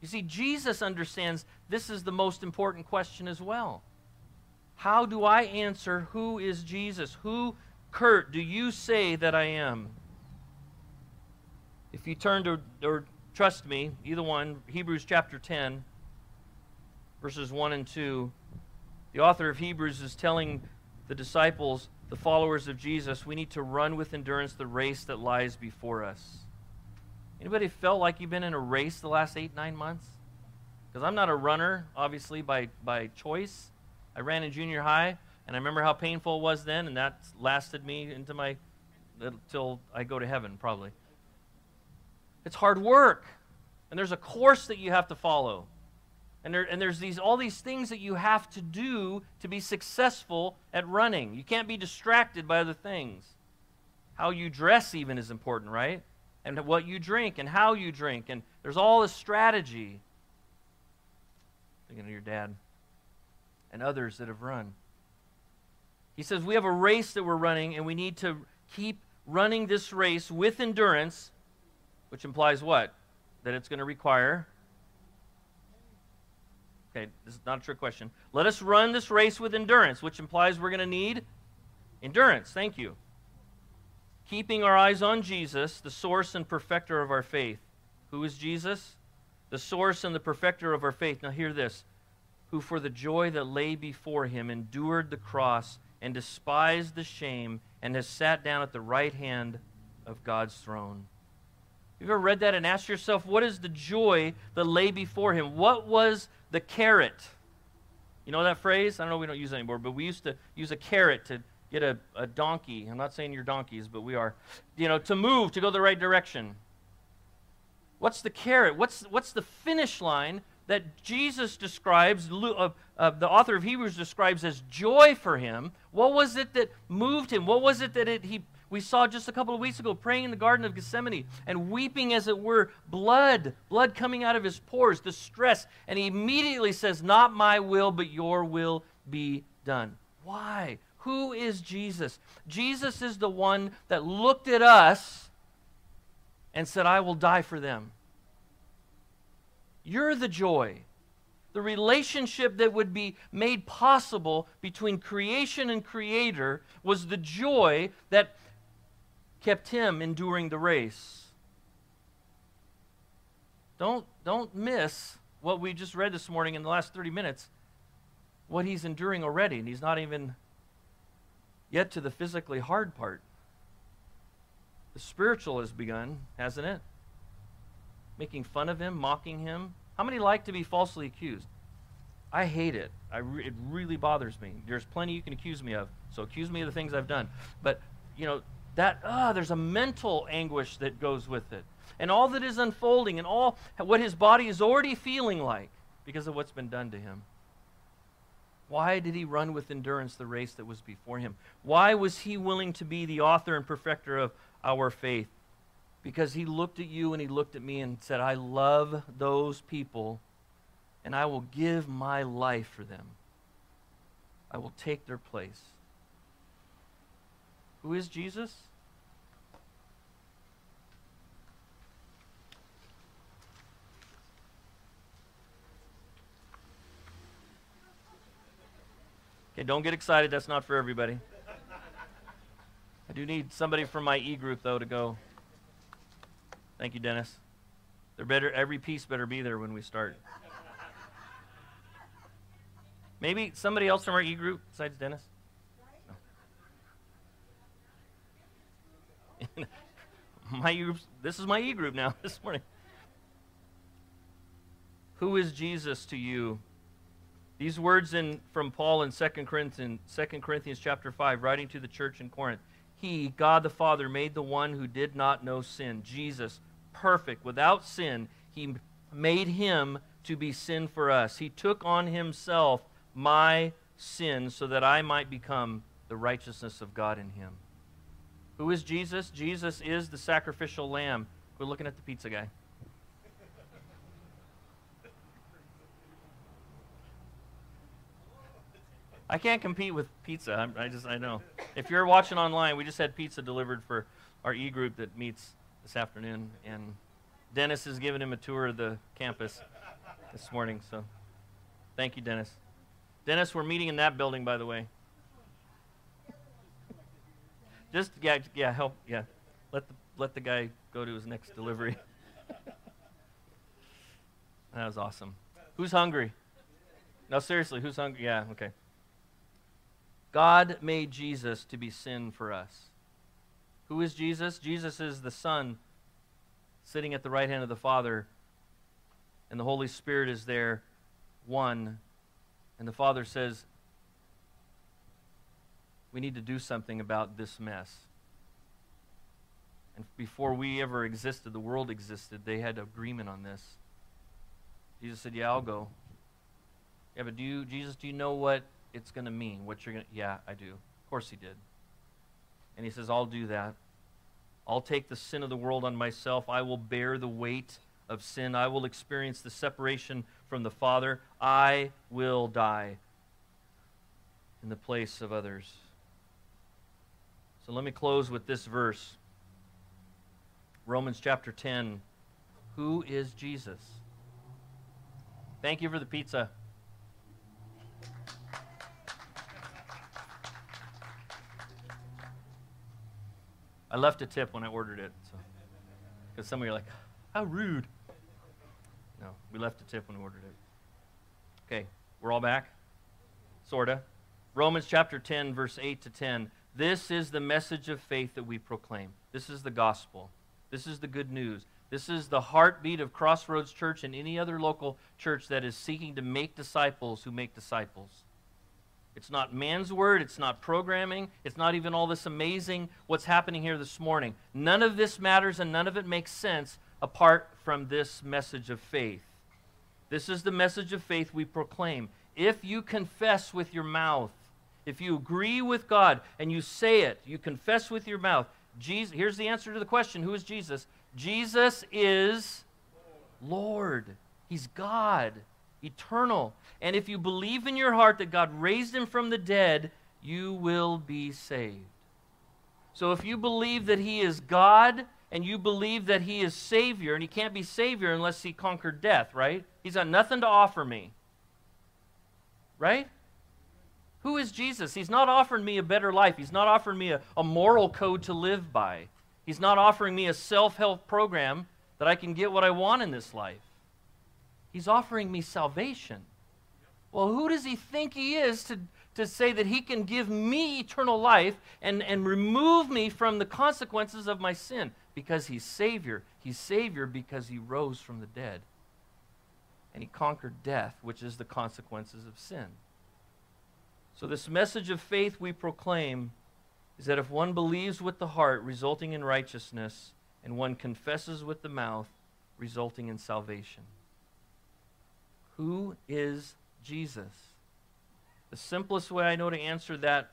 You see, Jesus understands this is the most important question as well. How do I answer who is Jesus? Who, Kurt, do you say that I am? If you turn to, or trust me, either one, Hebrews chapter 10, verses 1 and 2, the author of Hebrews is telling the disciples the followers of Jesus, we need to run with endurance the race that lies before us. Anybody felt like you've been in a race the last eight, nine months? Because I'm not a runner, obviously, by, by choice. I ran in junior high, and I remember how painful it was then, and that lasted me into my, until I go to heaven, probably. It's hard work, and there's a course that you have to follow. And, there, and there's these, all these things that you have to do to be successful at running. You can't be distracted by other things. How you dress, even, is important, right? And what you drink and how you drink. And there's all this strategy. Thinking of your dad and others that have run. He says, We have a race that we're running, and we need to keep running this race with endurance, which implies what? That it's going to require Okay, this is not a trick question. Let us run this race with endurance, which implies we're going to need endurance. Thank you. Keeping our eyes on Jesus, the source and perfecter of our faith. Who is Jesus? The source and the perfecter of our faith. Now, hear this. Who for the joy that lay before him endured the cross and despised the shame and has sat down at the right hand of God's throne. You ever read that and asked yourself, what is the joy that lay before him? What was the carrot. You know that phrase? I don't know we don't use it anymore, but we used to use a carrot to get a, a donkey. I'm not saying you're donkeys, but we are. You know, to move, to go the right direction. What's the carrot? What's, what's the finish line that Jesus describes, uh, uh, the author of Hebrews describes as joy for him? What was it that moved him? What was it that it, he we saw just a couple of weeks ago praying in the Garden of Gethsemane and weeping, as it were, blood, blood coming out of his pores, distress. And he immediately says, Not my will, but your will be done. Why? Who is Jesus? Jesus is the one that looked at us and said, I will die for them. You're the joy. The relationship that would be made possible between creation and creator was the joy that kept him enduring the race. Don't, don't miss what we just read this morning in the last 30 minutes, what he's enduring already, and he's not even yet to the physically hard part. The spiritual has begun, hasn't it? Making fun of him, mocking him. How many like to be falsely accused? I hate it. I re- it really bothers me. There's plenty you can accuse me of, so accuse me of the things I've done. But, you know, that ah, there's a mental anguish that goes with it. And all that is unfolding and all what his body is already feeling like because of what's been done to him. Why did he run with endurance the race that was before him? Why was he willing to be the author and perfecter of our faith? Because he looked at you and he looked at me and said, I love those people and I will give my life for them. I will take their place. Who is Jesus? Okay, don't get excited. That's not for everybody. I do need somebody from my E group, though, to go. Thank you, Dennis. They're better. Every piece better be there when we start. Maybe somebody else from our E group besides Dennis. my e this is my e group now this morning. Who is Jesus to you? These words in from Paul in 2 Corinthians, 2 Corinthians chapter 5, writing to the church in Corinth. He, God the Father, made the one who did not know sin, Jesus, perfect, without sin, he made him to be sin for us. He took on himself my sin so that I might become the righteousness of God in him. Who is Jesus? Jesus is the sacrificial lamb. We're looking at the pizza guy. I can't compete with pizza. I'm, i just I know. If you're watching online, we just had pizza delivered for our e group that meets this afternoon, and Dennis is giving him a tour of the campus this morning. So, thank you, Dennis. Dennis, we're meeting in that building, by the way. Just yeah, yeah, help, yeah. Let the let the guy go to his next delivery. that was awesome. Who's hungry? No, seriously, who's hungry? Yeah, okay. God made Jesus to be sin for us. Who is Jesus? Jesus is the Son sitting at the right hand of the Father, and the Holy Spirit is there, one. And the Father says, We need to do something about this mess. And before we ever existed, the world existed, they had agreement on this. Jesus said, Yeah, I'll go. Yeah, but do you, Jesus, do you know what it's going to mean, what you're going to. Yeah, I do. Of course he did. And he says, I'll do that. I'll take the sin of the world on myself. I will bear the weight of sin. I will experience the separation from the Father. I will die in the place of others. So let me close with this verse Romans chapter 10. Who is Jesus? Thank you for the pizza. I left a tip when I ordered it. So, because some of you are like, how rude. No, we left a tip when we ordered it. Okay, we're all back? Sorta. Romans chapter 10, verse 8 to 10. This is the message of faith that we proclaim. This is the gospel. This is the good news. This is the heartbeat of Crossroads Church and any other local church that is seeking to make disciples who make disciples. It's not man's word. It's not programming. It's not even all this amazing what's happening here this morning. None of this matters and none of it makes sense apart from this message of faith. This is the message of faith we proclaim. If you confess with your mouth, if you agree with God and you say it, you confess with your mouth, Jesus, here's the answer to the question who is Jesus? Jesus is Lord. He's God eternal. And if you believe in your heart that God raised him from the dead, you will be saved. So if you believe that he is God and you believe that he is Savior, and he can't be Savior unless he conquered death, right? He's got nothing to offer me. Right? Who is Jesus? He's not offering me a better life. He's not offering me a, a moral code to live by. He's not offering me a self help program that I can get what I want in this life. He's offering me salvation. Well, who does he think he is to, to say that he can give me eternal life and, and remove me from the consequences of my sin? Because he's Savior. He's Savior because he rose from the dead. And he conquered death, which is the consequences of sin. So, this message of faith we proclaim is that if one believes with the heart, resulting in righteousness, and one confesses with the mouth, resulting in salvation. Who is Jesus? The simplest way I know to answer that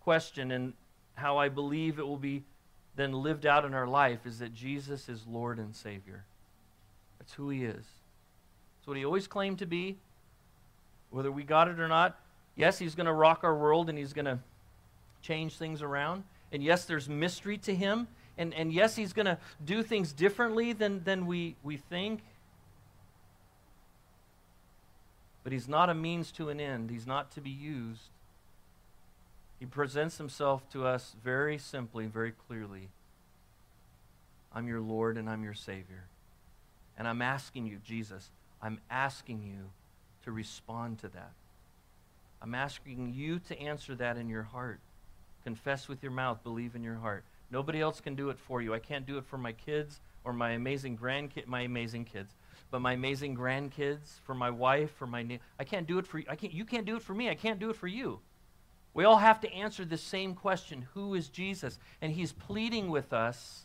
question and how I believe it will be then lived out in our life is that Jesus is Lord and Savior. That's who He is. That's what He always claimed to be, whether we got it or not. Yes, He's going to rock our world and He's going to change things around. And yes, there's mystery to Him. And, and yes, He's going to do things differently than, than we, we think But he's not a means to an end, he's not to be used. He presents himself to us very simply, very clearly. I'm your Lord and I'm your Savior. And I'm asking you, Jesus, I'm asking you to respond to that. I'm asking you to answer that in your heart. Confess with your mouth, believe in your heart. Nobody else can do it for you. I can't do it for my kids or my amazing grandkids, my amazing kids but my amazing grandkids, for my wife, for my I can't do it for you. I can't you can't do it for me. I can't do it for you. We all have to answer the same question, who is Jesus? And he's pleading with us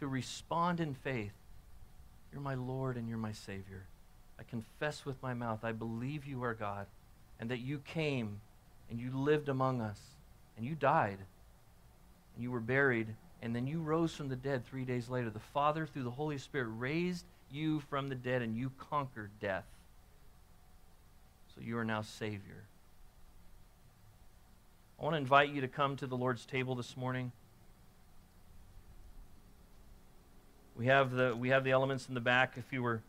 to respond in faith. You're my Lord and you're my Savior. I confess with my mouth, I believe you are God, and that you came and you lived among us, and you died, and you were buried, and then you rose from the dead three days later. The Father, through the Holy Spirit, raised you from the dead, and you conquered death. So you are now Savior. I want to invite you to come to the Lord's table this morning. We have the we have the elements in the back. If you were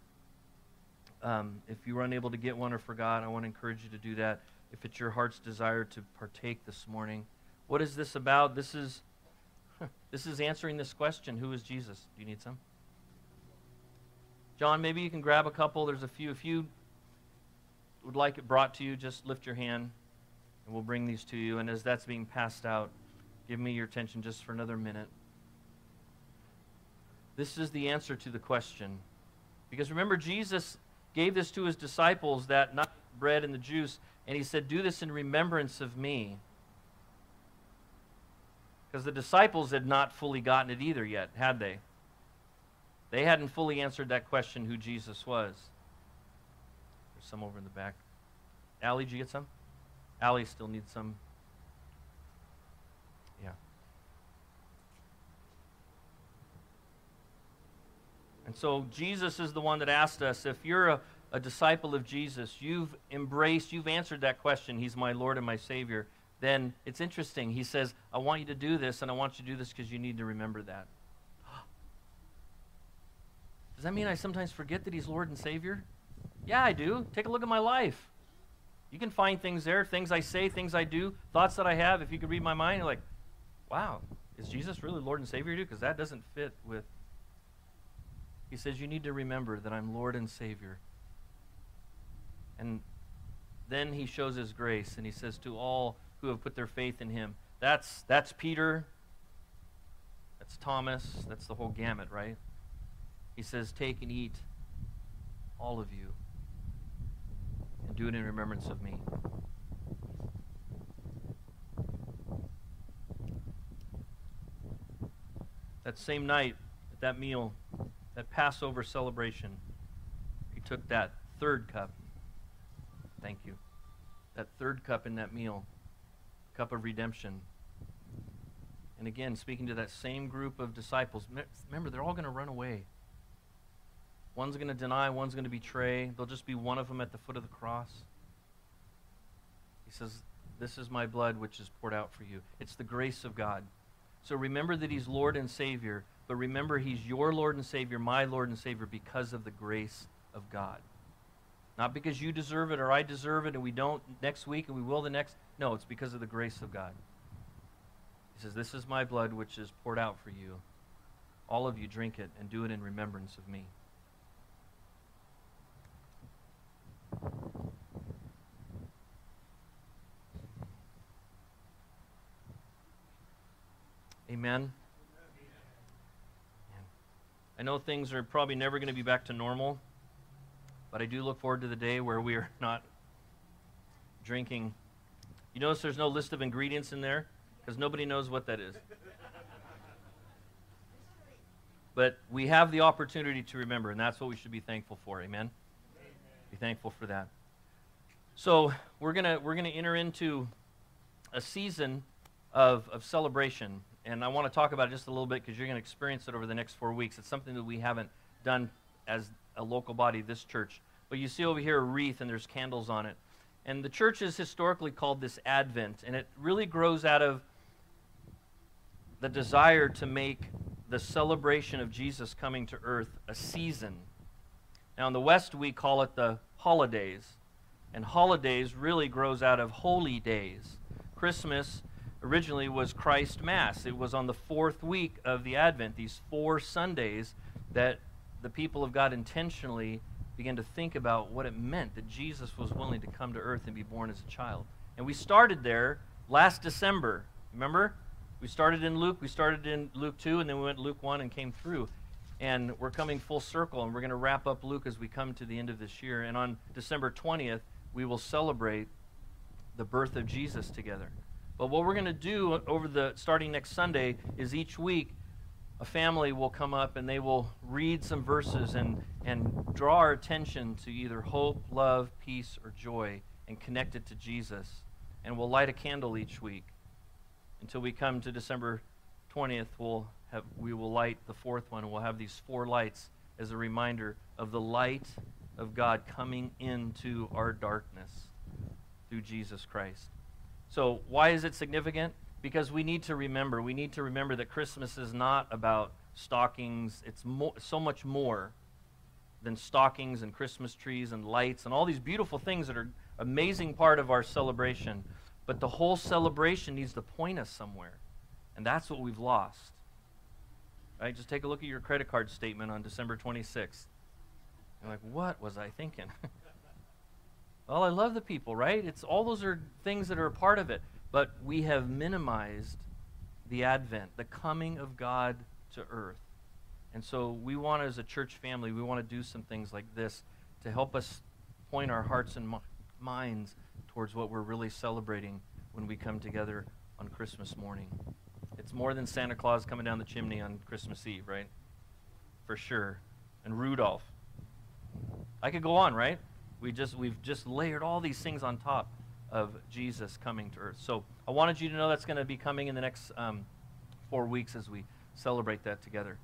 um, if you were unable to get one or forgot, I want to encourage you to do that. If it's your heart's desire to partake this morning, what is this about? This is this is answering this question: Who is Jesus? Do you need some? John, maybe you can grab a couple. There's a few. If you would like it brought to you, just lift your hand, and we'll bring these to you. And as that's being passed out, give me your attention just for another minute. This is the answer to the question. Because remember, Jesus gave this to his disciples, that not bread and the juice, and he said, Do this in remembrance of me. Because the disciples had not fully gotten it either yet, had they? They hadn't fully answered that question who Jesus was. There's some over in the back. Allie, did you get some? Allie still needs some. Yeah. And so Jesus is the one that asked us if you're a, a disciple of Jesus, you've embraced, you've answered that question, He's my Lord and my Savior, then it's interesting. He says, I want you to do this, and I want you to do this because you need to remember that. Does that mean I sometimes forget that He's Lord and Savior? Yeah, I do. Take a look at my life. You can find things there, things I say, things I do, thoughts that I have. If you could read my mind, you're like, wow, is Jesus really Lord and Savior? Because that doesn't fit with he says, You need to remember that I'm Lord and Savior. And then he shows his grace and he says, To all who have put their faith in him. That's, that's Peter. That's Thomas. That's the whole gamut, right? He says, Take and eat, all of you, and do it in remembrance of me. That same night, at that meal, that Passover celebration, he took that third cup. Thank you. That third cup in that meal, cup of redemption. And again, speaking to that same group of disciples, remember, they're all going to run away. One's going to deny, one's going to betray. There'll just be one of them at the foot of the cross. He says, This is my blood which is poured out for you. It's the grace of God. So remember that He's Lord and Savior. But remember, He's your Lord and Savior, my Lord and Savior, because of the grace of God. Not because you deserve it or I deserve it and we don't next week and we will the next. No, it's because of the grace of God. He says, This is my blood which is poured out for you. All of you drink it and do it in remembrance of me. Amen. I know things are probably never going to be back to normal, but I do look forward to the day where we are not drinking. You notice there's no list of ingredients in there because nobody knows what that is. But we have the opportunity to remember, and that's what we should be thankful for. Amen? Amen. Be thankful for that. So we're gonna we're gonna enter into a season of, of celebration and I want to talk about it just a little bit because you're going to experience it over the next four weeks. It's something that we haven't done as a local body, this church. But you see over here a wreath, and there's candles on it. And the church is historically called this Advent, and it really grows out of the desire to make the celebration of Jesus coming to earth a season. Now, in the West, we call it the holidays. And holidays really grows out of holy days. Christmas originally was Christ Mass. It was on the fourth week of the Advent, these four Sundays, that the people of God intentionally began to think about what it meant that Jesus was willing to come to earth and be born as a child. And we started there last December. Remember? We started in Luke, we started in Luke 2, and then we went Luke 1 and came through. And we're coming full circle, and we're going to wrap up Luke as we come to the end of this year. And on December 20th, we will celebrate the birth of Jesus together. But what we're going to do over the starting next Sunday is each week a family will come up and they will read some verses and, and draw our attention to either hope, love, peace, or joy and connect it to Jesus. And we'll light a candle each week. Until we come to December 20th, we'll have, we will light the fourth one, we'll have these four lights as a reminder of the light of God coming into our darkness through Jesus Christ. So, why is it significant? Because we need to remember, we need to remember that Christmas is not about stockings. It's mo- so much more than stockings and Christmas trees and lights and all these beautiful things that are amazing part of our celebration. But the whole celebration needs to point us somewhere. And that's what we've lost. Right? Just take a look at your credit card statement on December 26th. You're like, what was I thinking? well, I love the people, right? It's all those are things that are a part of it. But we have minimized the advent, the coming of God to earth. And so we want, as a church family, we want to do some things like this to help us point our hearts and mi- minds towards what we're really celebrating when we come together on Christmas morning. It's more than Santa Claus coming down the chimney on Christmas Eve, right? For sure. And Rudolph. I could go on, right? We just we've just layered all these things on top of Jesus coming to earth. So I wanted you to know that's going to be coming in the next um, four weeks as we celebrate that together.